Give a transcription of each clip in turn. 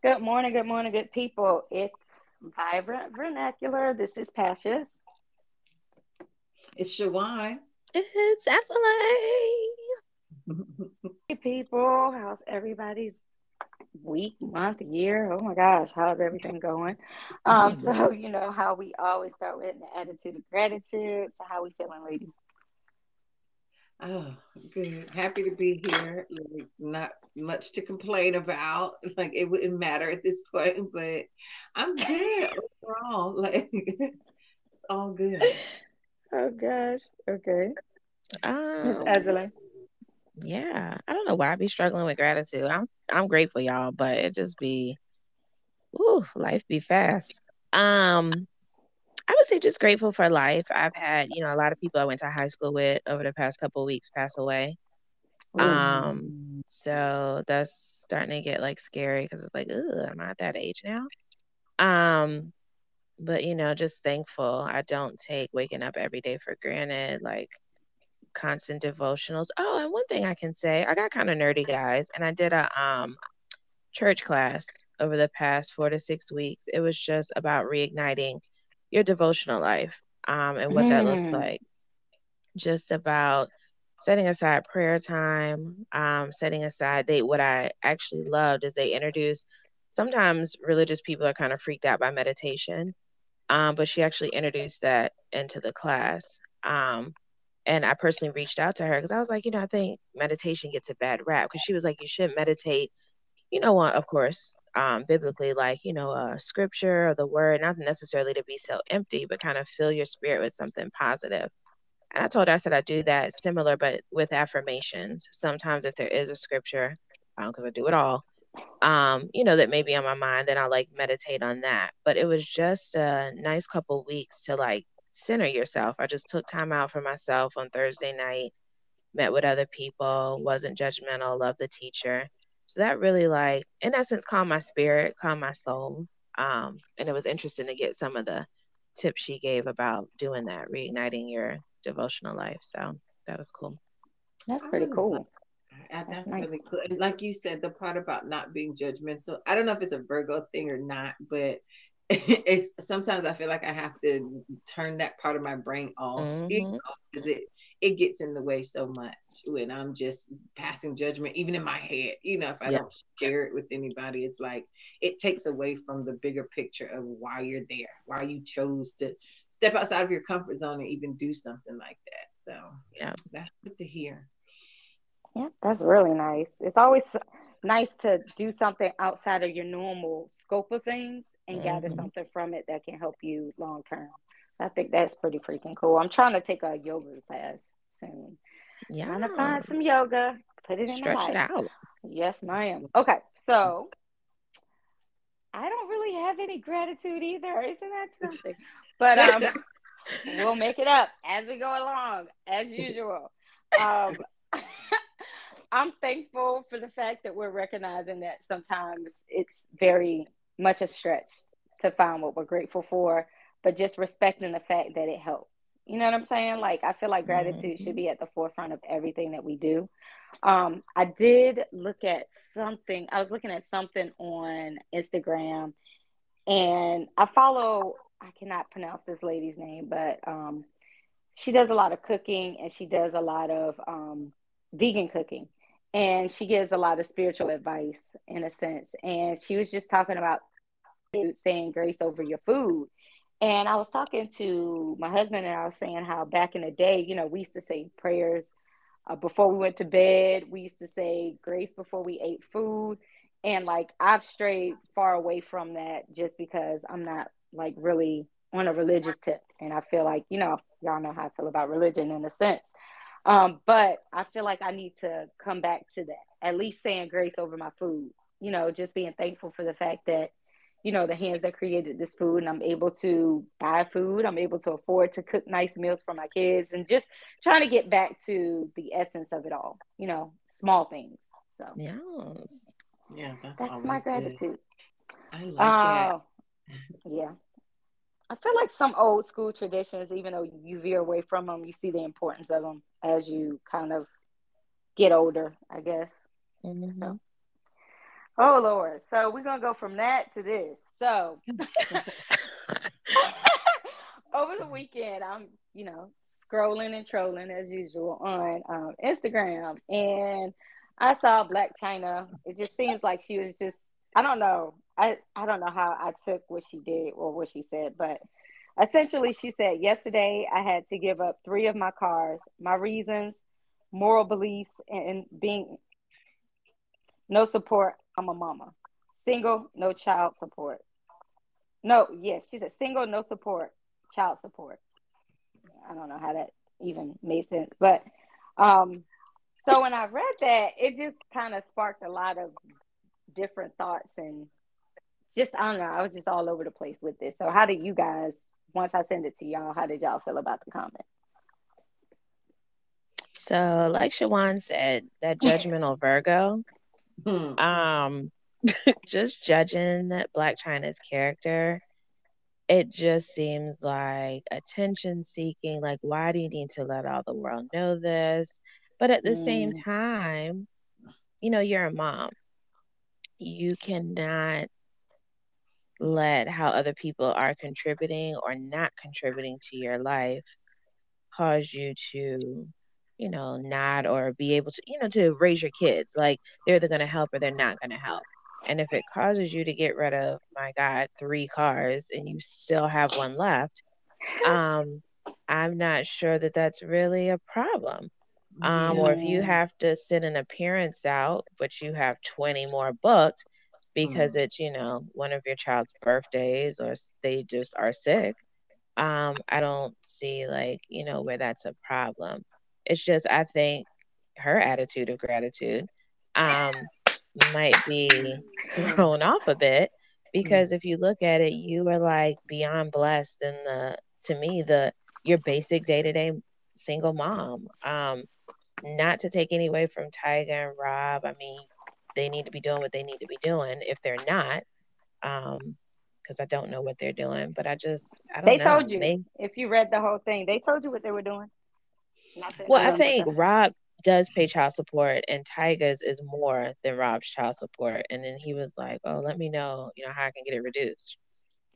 Good morning, good morning, good people. It's Vibrant Vernacular. This is Pashas. It's Shawai. It's Ashley. Hey, people. How's everybody's week, month, year? Oh my gosh, how's everything going? Um, so you know how we always start with an attitude of gratitude. So how we feeling, ladies? Oh, good. Happy to be here. Like, Not much to complain about. Like it wouldn't matter at this point, but I'm good overall. Like all good. Oh gosh. Okay. Um, Miss yeah, I don't know why I be struggling with gratitude. I'm I'm grateful, y'all, but it just be, ooh, life be fast. Um, I would say just grateful for life. I've had, you know, a lot of people I went to high school with over the past couple weeks pass away. Um, so that's starting to get like scary because it's like, ugh, I'm not that age now. Um, but you know, just thankful. I don't take waking up every day for granted, like constant devotionals. Oh, and one thing I can say, I got kind of nerdy, guys, and I did a um church class over the past four to six weeks. It was just about reigniting your devotional life um, and what mm. that looks mm. like. Just about setting aside prayer time, um, setting aside they what I actually loved is they introduced sometimes religious people are kind of freaked out by meditation. Um, but she actually introduced that into the class. Um, and I personally reached out to her because I was like, you know, I think meditation gets a bad rap because she was like, you shouldn't meditate, you know, what, of course, um, biblically, like, you know, a scripture or the word, not necessarily to be so empty, but kind of fill your spirit with something positive. And I told her, I said, I do that similar, but with affirmations. Sometimes if there is a scripture, because um, I do it all, um, you know, that may be on my mind, then I'll like meditate on that. But it was just a nice couple weeks to like center yourself. I just took time out for myself on Thursday night, met with other people, wasn't judgmental, loved the teacher so that really like in essence calmed my spirit, calmed my soul. Um, and it was interesting to get some of the tips she gave about doing that, reigniting your devotional life. So that was cool. That's pretty cool. That's, that's nice. really cool. And like you said, the part about not being judgmental, I don't know if it's a Virgo thing or not, but it's sometimes I feel like I have to turn that part of my brain off because mm-hmm. it it gets in the way so much when I'm just passing judgment, even in my head. You know, if I yeah. don't share it with anybody, it's like it takes away from the bigger picture of why you're there, why you chose to step outside of your comfort zone and even do something like that. So yeah, that's good to hear. Yeah, that's really nice. It's always nice to do something outside of your normal scope of things and mm-hmm. gather something from it that can help you long term. I think that's pretty freaking cool. I'm trying to take a yoga class soon. Yeah. Trying to find some yoga, put it in Stretch it out. Yes, ma'am. Okay, so I don't really have any gratitude either. Isn't that something? But um, we'll make it up as we go along, as usual. Um, I'm thankful for the fact that we're recognizing that sometimes it's very much a stretch to find what we're grateful for but just respecting the fact that it helps. You know what I'm saying? Like I feel like gratitude mm-hmm. should be at the forefront of everything that we do. Um, I did look at something. I was looking at something on Instagram, and I follow. I cannot pronounce this lady's name, but um, she does a lot of cooking and she does a lot of um, vegan cooking, and she gives a lot of spiritual advice in a sense. And she was just talking about saying grace over your food and I was talking to my husband, and I was saying how back in the day, you know, we used to say prayers uh, before we went to bed. We used to say grace before we ate food. And like, I've strayed far away from that just because I'm not like really on a religious tip. And I feel like, you know, y'all know how I feel about religion in a sense. Um, but I feel like I need to come back to that, at least saying grace over my food, you know, just being thankful for the fact that you know the hands that created this food and i'm able to buy food i'm able to afford to cook nice meals for my kids and just trying to get back to the essence of it all you know small things so. Yes. Yeah that's, that's my gratitude good. i like uh, that yeah. I feel like some old school traditions even though you veer away from them you see the importance of them as you kind of get older i guess mm-hmm. so Oh Lord. So we're gonna go from that to this. So over the weekend, I'm, you know, scrolling and trolling as usual on um, Instagram, and I saw Blac Chyna. It just seems like she was just, I don't know, I I don't know how I took what she did or what she said, but essentially she said yesterday I had to give up three of my cars. My reasons, moral beliefs, and being no support. I'm a mama. Single, no child support. No, yes, she said single, no support, child support. I don't know how that even made sense, but um, so when I read that, it just kind of sparked a lot of different thoughts and just I don't know. I was just all over the place with this. So how do you guys? Once I send it to y'all, how did y'all feel about the comment? So, like Shawan said, that judgmental Virgo, hmm. um, just judging Blac Chyna's character, it just seems like attention seeking. Like, why do you need to let all the world know this? But at the same time, you know, you're a mom. You cannot let how other people are contributing or not contributing to your life cause you to you know not or be able to you know to raise your kids like they're either going to help or they're not going to help and if it causes you to get rid of my god three cars and you still have one left um i'm not sure that that's really a problem um yeah. or if you have to send an appearance out but you have 20 more booked because mm-hmm. it's you know one of your child's birthdays or they just are sick um i don't see like you know where that's a problem it's just i think her attitude of gratitude um might be thrown off a bit because if you look at it you are like beyond blessed in the to me the your basic day-to-day single mom um not to take any away from Tyga and Rob. I mean, they need to be doing what they need to be doing. If they're not, um, because I don't know what they're doing, but I just I don't they know. told you they, if you read the whole thing, they told you what they were doing. Well, I think Rob does pay child support, and Tyga's is more than Rob's child support. And then he was like, "Oh, let me know, you know, how I can get it reduced."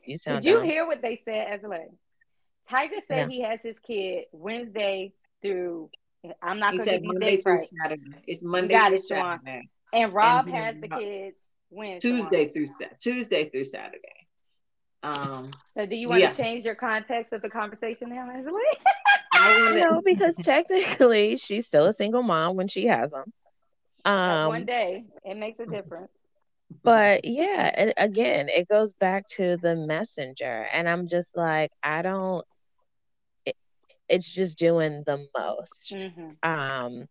You sound. Did you hear what they said as well? Tyga said he has his kid Wednesday through. I'm not going to get these dates right. Saturday. It's Monday through Saturday. And Rob and has the kids when Tuesday through Tuesday through Saturday. Um, so do you want yeah. to change your context of the conversation now, Leslie? no, because technically she's still a single mom when she has them. Um, one day it makes a difference. But yeah, it, again, it goes back to the messenger, and I'm just like, I don't. It, it's just doing the most. Mm-hmm. Um,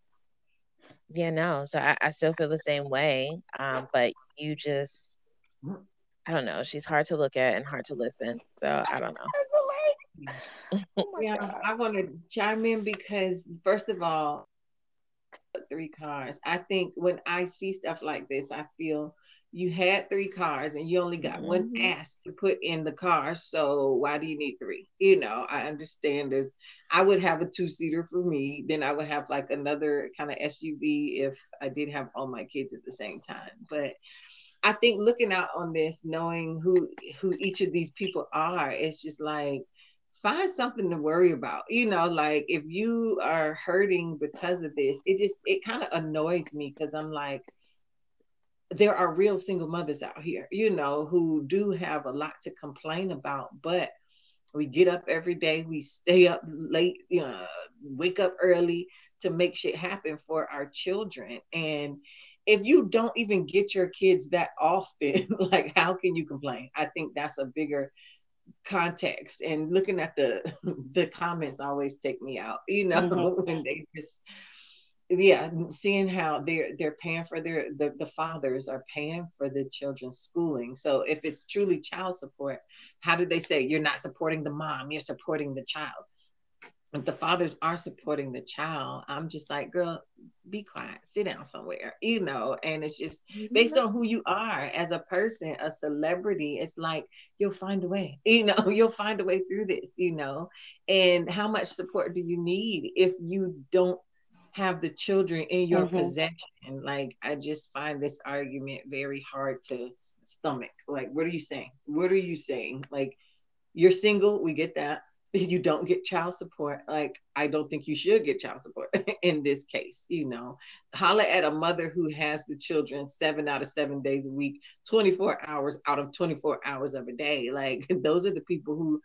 yeah, no. So I, I still feel the same way. Um, but you just, I don't know. She's hard to look at and hard to listen. So I don't know. oh yeah, God. I want to chime in because first of all, three cars. I think when I see stuff like this, I feel you had three cars and you only got mm-hmm. one ass to put in the car. So why do you need three? You know, I understand this. I would have a two seater for me. Then I would have like another kind of SUV if I did have all my kids at the same time. But I think looking out on this, knowing who who each of these people are, it's just like find something to worry about. You know, like if you are hurting because of this, it just it kind of annoys me because I'm like there are real single mothers out here, you know, who do have a lot to complain about, but we get up every day, we stay up late, you know, wake up early to make shit happen for our children. And if you don't even get your kids that often, like how can you complain? I think that's a bigger context and looking at the the comments always take me out you know mm-hmm. when they just yeah seeing how they're they're paying for their the, the fathers are paying for the children's schooling. So if it's truly child support how do they say you're not supporting the mom you're supporting the child if the fathers are supporting the child i'm just like girl be quiet sit down somewhere you know? And it's just based mm-hmm. on who you are as a person a celebrity it's like you'll find a way you know? You'll find a way through this you know? And how much support do you need if you don't have the children in your mm-hmm. possession. Like I just find this argument very hard to stomach. Like, what are you saying? What are you saying? Like, you're single, we get that. You don't get child support. Like, I don't think you should get child support in this case. You know, holla at a mother who has the children seven out of seven days a week, 24 hours out of 24 hours of a day. Like, those are the people who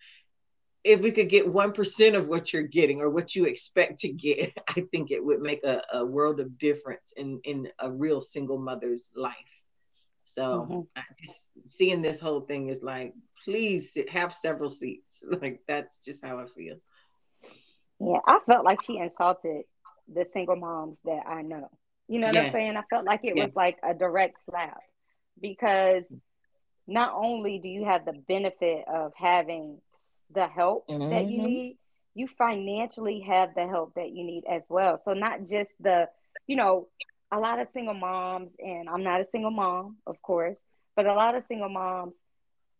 if we could get 1% of what you're getting or what you expect to get, I think it would make a, a world of difference in, in a real single mother's life. So mm-hmm. just seeing this whole thing is like, please sit, have several seats. Like that's just how I feel. Yeah, I felt like she insulted the single moms that I know. You know what yes. I'm saying? I felt like it yes. was like a direct slap because not only do you have the benefit of having the help mm-hmm. that you mm-hmm. need, you financially have the help that you need as well. So not just the, you know, a lot of single moms, and I'm not a single mom, of course, but a lot of single moms,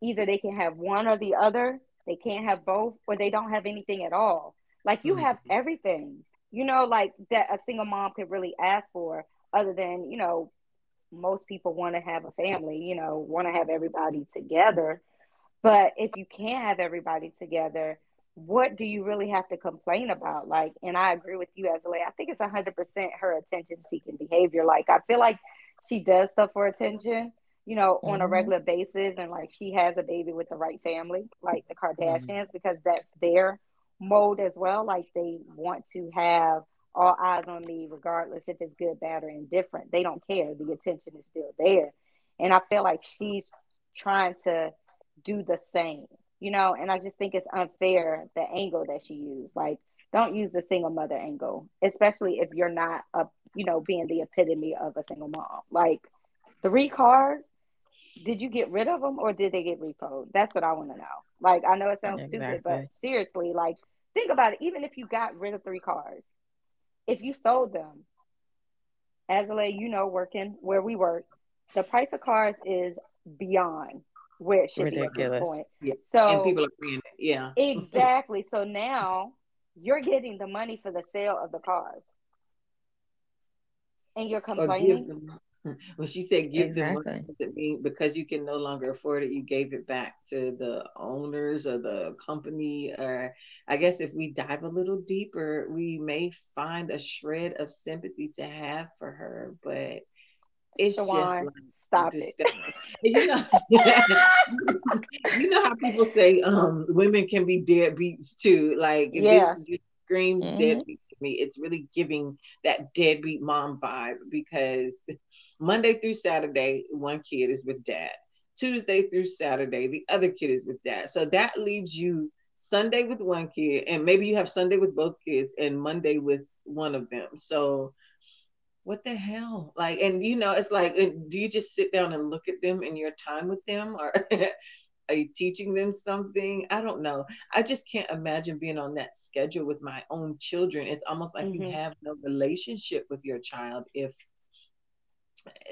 either they can have one or the other, they can't have both, or they don't have anything at all. Like you mm-hmm. have everything, you know, like that a single mom could really ask for, other than, you know, most people want to have a family, you know, want to have everybody together. But if you can't have everybody together, what do you really have to complain about? Like, and I agree with you, Azalea. I think it's 100% her attention seeking behavior. Like, I feel like she does stuff for attention, you know, mm-hmm. on a mm-hmm. regular basis. And like, she has a baby with the right family, like the Kardashians, mm-hmm. because that's their mode as well. Like, they want to have all eyes on me, regardless if it's good, bad, or indifferent. They don't care. The attention is still there. And I feel like she's trying to do the same, you know, and I just think it's unfair the angle that she used. Like, don't use the single mother angle, especially if you're not a, you know, being the epitome of a single mom. Like, three cars, did you get rid of them or did they get repoed? That's what I want to know. Like, I know it sounds exactly. stupid, but seriously, like, think about it. Even if you got rid of three cars, if you sold them, Azalea, you know, working where we work, the price of cars is beyond where it should Ridiculous. be at this point. Yeah. So and people are paying it. Yeah. exactly. So now you're getting the money for the sale of the cars. And you're complaining. When she said give exactly. them money, because you can no longer afford it, you gave it back to the owners or the company. Or I guess if we dive a little deeper, we may find a shred of sympathy to have for her. But it's just like, stop it. you know, you know how people say um, women can be deadbeats too. Like yeah. this screams mm-hmm. deadbeat to me. It's really giving that deadbeat mom vibe because Monday through Saturday, one kid is with dad. Tuesday through Saturday, the other kid is with dad. So that leaves you Sunday with one kid, and maybe you have Sunday with both kids and Monday with one of them. So what the hell? Like, and you know, it's like, do you just sit down and look at them in your time with them, or are you teaching them something? I don't know. I just can't imagine being on that schedule with my own children. It's almost like mm-hmm. you have no relationship with your child if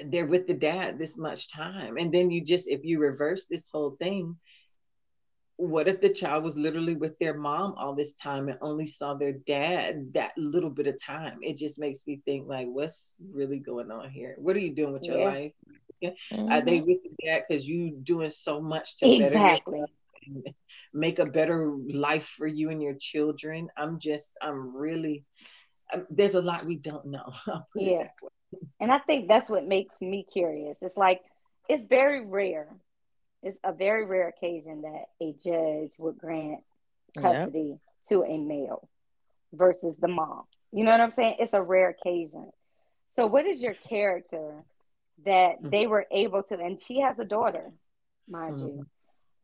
they're with the dad this much time. And then you just, if you reverse this whole thing, what if the child was literally with their mom all this time and only saw their dad that little bit of time? It just makes me think like what's really going on here? What are you doing with your yeah. life? Mm-hmm. are they with your dad because you doing so much to exactly. make a better life for you and your children? I'm just i'm really I'm, there's a lot we don't know. Yeah. and i think that's what makes me curious. It's like it's very rare it's a very rare occasion that a judge would grant custody yep. to a male versus the mom. You know what I'm saying? It's a rare occasion. So, what is your character that mm-hmm. they were able to? And she has a daughter, mind mm-hmm. you,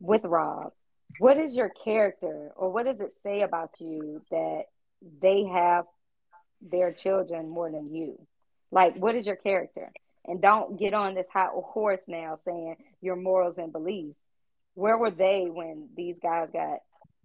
with Rob. What is your character, or what does it say about you that they have their children more than you? Like, what is your character? And don't get on this hot horse now saying your morals and beliefs. Where were they when these guys got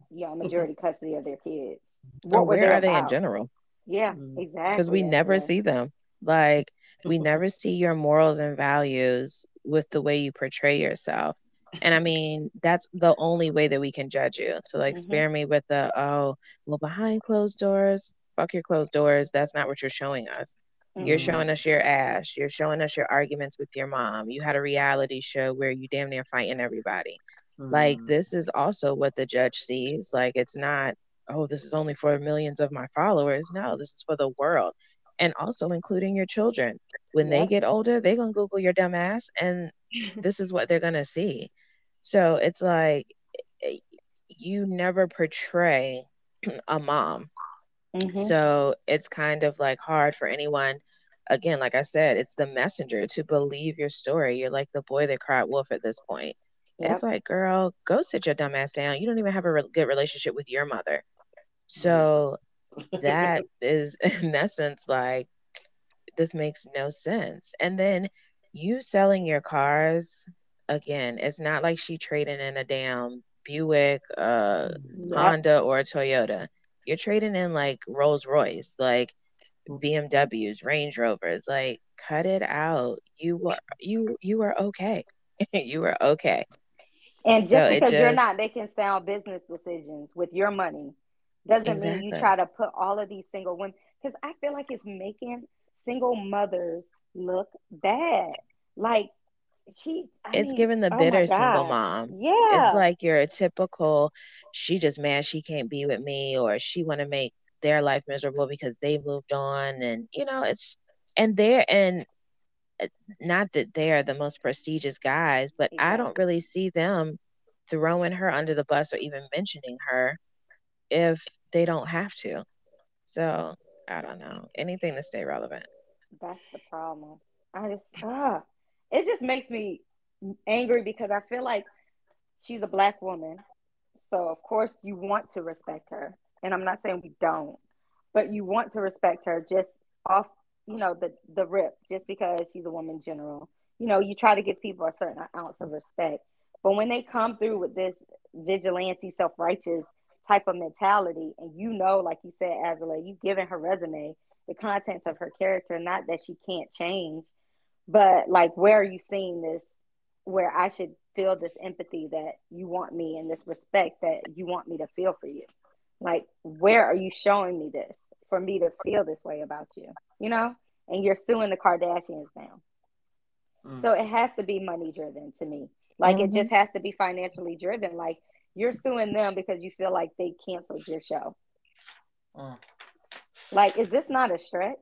you know majority custody of their kids? What or where they are they in general? Yeah, mm-hmm. exactly. Because we never yeah. see them. Like we never see your morals and values with the way you portray yourself. And I mean, that's the only way that we can judge you. So like mm-hmm. spare me with the oh, well behind closed doors, fuck your closed doors. That's not what you're showing us. Mm-hmm. You're showing us your ass. You're showing us your arguments with your mom. You had a reality show where you damn near fighting everybody. Mm-hmm. Like this is also what the judge sees. Like it's not, oh, this is only for millions of my followers. No, this is for the world. And also including your children. When yep. they get older, they're gonna Google your dumb ass and this is what they're gonna see. So it's like eh, you never portray a mom. Mm-hmm. So it's kind of like hard for anyone again, like I said, it's the messenger to believe your story. You're like the boy that cried wolf at this point. Yep. It's like, girl, go sit your dumb ass down. You don't even have a re- good relationship with your mother. So that is, in essence, like, this makes no sense. And then you selling your cars, again, it's not like she trading in a damn Buick, uh, yep. Honda, or a Toyota. You're trading in like Rolls Royce, like BMWs, Range Rovers. Like, cut it out. You were you you were okay. you were okay. And just so because just, you're not making sound business decisions with your money doesn't exactly. mean you try to put all of these single women because I feel like it's making single mothers look bad. Like she I it's mean, giving the oh bitter single mom. Yeah. It's like you're a typical she just mad she can't be with me or she wanna make their life miserable because they moved on and you know it's and they're and uh, not that they're the most prestigious guys, but yeah. I don't really see them throwing her under the bus or even mentioning her if they don't have to. So I don't know. Anything to stay relevant. That's the problem. I just ah, it just makes me angry because I feel like she's a black woman. So of course you want to respect her. And I'm not saying we don't, but you want to respect her just off you know the the rip just because she's a woman general you know you try to give people a certain ounce of respect but when they come through with this vigilante self-righteous type of mentality and you know like you said Azalea you've given her resume the contents of her character not that she can't change but like where are you seeing this where i should feel this empathy that you want me and this respect that you want me to feel for you like where are you showing me this for me to feel this way about you, you know? And you're suing the Kardashians now. Mm. So it has to be money driven to me. Like mm-hmm. it just has to be financially driven. Like you're suing them because you feel like they canceled your show. Mm. Like, is this not a stretch?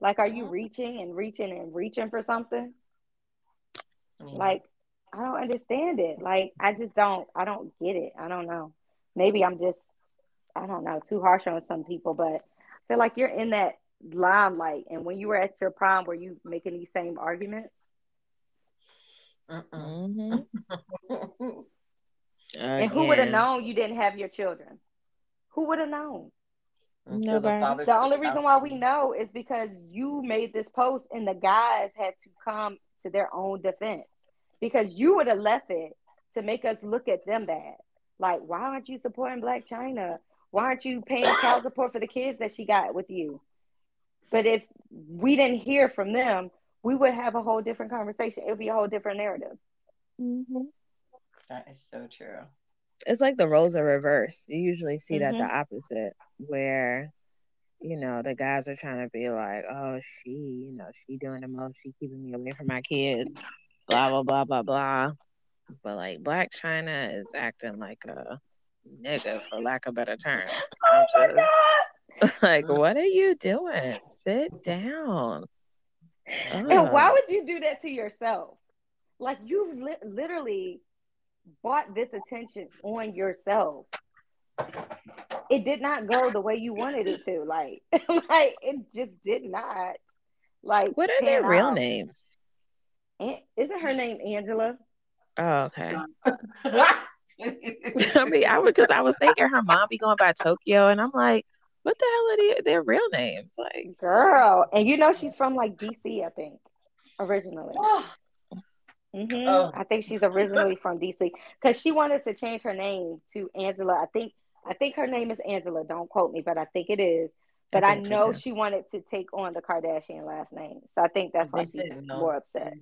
Like, are you reaching and reaching and reaching for something? Mm. Like, I don't understand it. Like, I just don't, I don't get it. I don't know. Maybe I'm just, I don't know, too harsh on some people, but I feel like you're in that limelight. And when you were at your prime, were you making these same arguments? Mm-hmm. and who would have known you didn't have your children? Who would have known? Nobody. The only reason why we know is because you made this post and the guys had to come to their own defense because you would have left it to make us look at them bad. Like, why aren't you supporting Blac Chyna? Why aren't you paying child support for the kids that she got with you? But if we didn't hear from them, we would have a whole different conversation. It would be a whole different narrative. Mm-hmm. That is so true. It's like the roles are reversed. You usually see mm-hmm. that the opposite, where you know the guys are trying to be like, "Oh, she, you know, she doing the most. She keeping me away from my kids." Blah blah blah blah blah. But like Blac Chyna is acting like a nigga for lack of better terms. I'm just like, what are you doing? Sit down. And why would you do that to yourself? Like you li- literally bought this attention on yourself. It did not go the way you wanted it to. Like, like it just did not. Like, what are their real names? isn't her name Angela? Oh, okay. I mean, I would because I was thinking her mom be going by Tokyo, and I'm like, what the hell are they, their real names? Like, girl, and you know she's from like DC, I think, originally. Oh, Mm-hmm. Oh. I think she's originally from DC because she wanted to change her name to Angela. I think I think her name is Angela. Don't quote me, but I think it is. But I, I know so, she wanted to take on the Kardashian last name, so I think that's why she's more upset.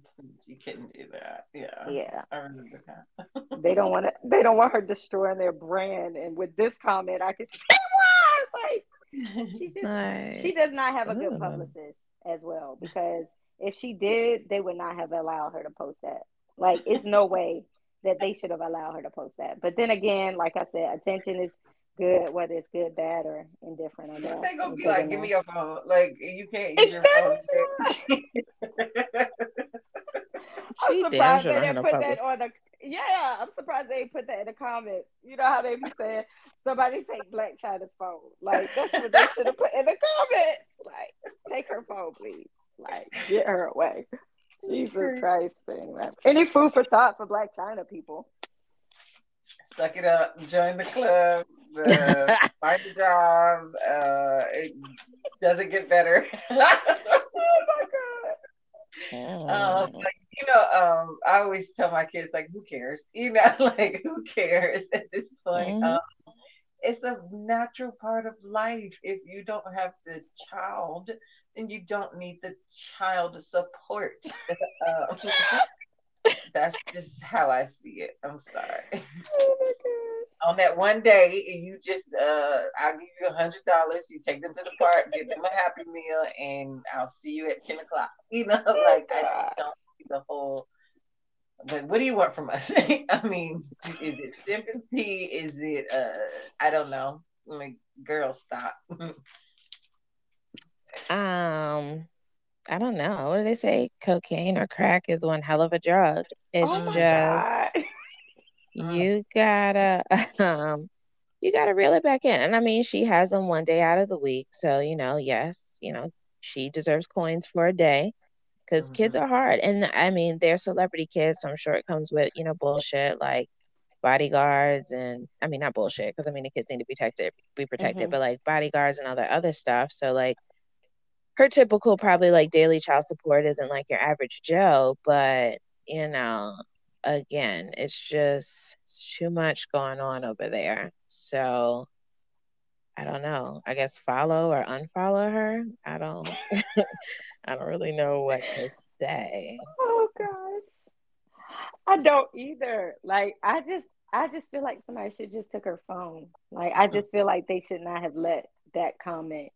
You couldn't do that. Yeah. Yeah. I remember that. they don't want to. They don't want her destroying their brand. And with this comment, I can see why. Like, She just Like, she does not have a good Ooh. publicist as well because if she did, they would not have allowed her to post that. Like, it's no way that they should have allowed her to post that. But then again, like I said, attention is good, whether it's good, bad, or indifferent. I guess. They gonna be like, give me your phone. Like you can't use your phone. she I'm damn surprised they didn't put public. that on the. Yeah, I'm surprised they put that in the comments. You know how they be saying somebody take Blac Chyna's phone. Like that's what they should have put in the comments. Like, take her phone, please. Like, get her away. Jesus Christ. But anyway, any food for thought for Blac Chyna people? Suck it up. Join the club. Uh, find a job. Uh, it doesn't get better. Oh my god. um, like, you know, um, I always tell my kids like, who cares? You know, like who cares at this point? Mhm. Um, it's a natural part of life. If you don't have the child, then you don't need the child support. um, that's just how I see it. I'm sorry. Oh. On that one day, you just uh, I'll give you a hundred dollars. You take them to the park, get them a happy meal, and I'll see you at ten o'clock. You know, like I just don't see the whole. But what do you want from us? I mean, is it sympathy? Is it uh? I don't know. Like, girl, stop. Um, I don't know. What do they say? Cocaine or crack is one hell of a drug. It's oh just god. you gotta um you gotta reel it back in. And I mean, she has them one day out of the week, so you know, yes, you know, she deserves coins for a day because kids are hard. And I mean, they're celebrity kids, so I'm sure it comes with you know bullshit like bodyguards and I mean not bullshit because I mean the kids need to be protected, be protected, Mhm. but like bodyguards and all that other stuff. So like her typical probably like daily child support isn't like your average Joe, but you know, again, it's just it's too much going on over there. So I don't know. I guess follow or unfollow her. I don't I don't really know what to say. Oh gosh. I don't either. Like I just I just feel like somebody should just took her phone. Like I just feel like they should not have let that comment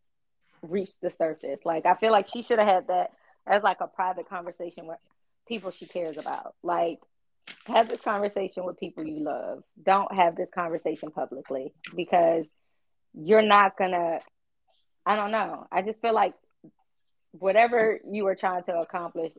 reach the surface. Like I feel like she should have had that as like a private conversation with people she cares about. Like have this conversation with people you love. Don't have this conversation publicly because you're not gonna I don't know. I just feel like whatever you were trying to accomplish,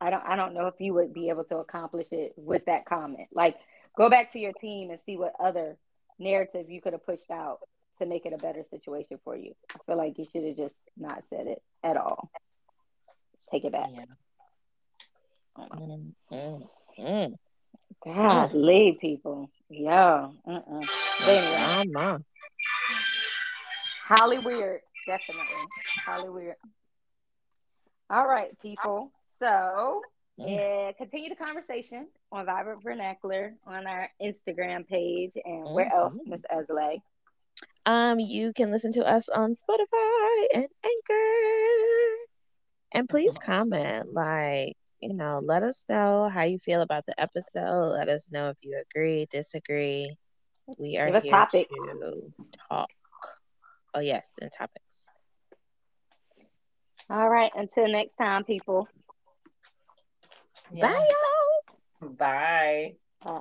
I don't I don't know if you would be able to accomplish it with that comment. Like go back to your team and see what other narrative you could have pushed out to make it a better situation for you. I feel like you should have just not said it at all. Take it back. Mm, mm, mm. God, leave people. Yeah. Uh-uh. Anyway, Mama. highly weird. Definitely. Highly weird. All right, people. So yeah, continue the conversation on Vibrant Vernacular on our Instagram page. And where else, Mhm. Miss Esley? Um, you can listen to us on Spotify and Anchor. And please comment, like, you know, let us know how you feel about the episode. Let us know if you agree, disagree. We are here topics. to talk. Oh yes, and topics. All right. Until next time, people. Bye, y'all. Bye. Bye.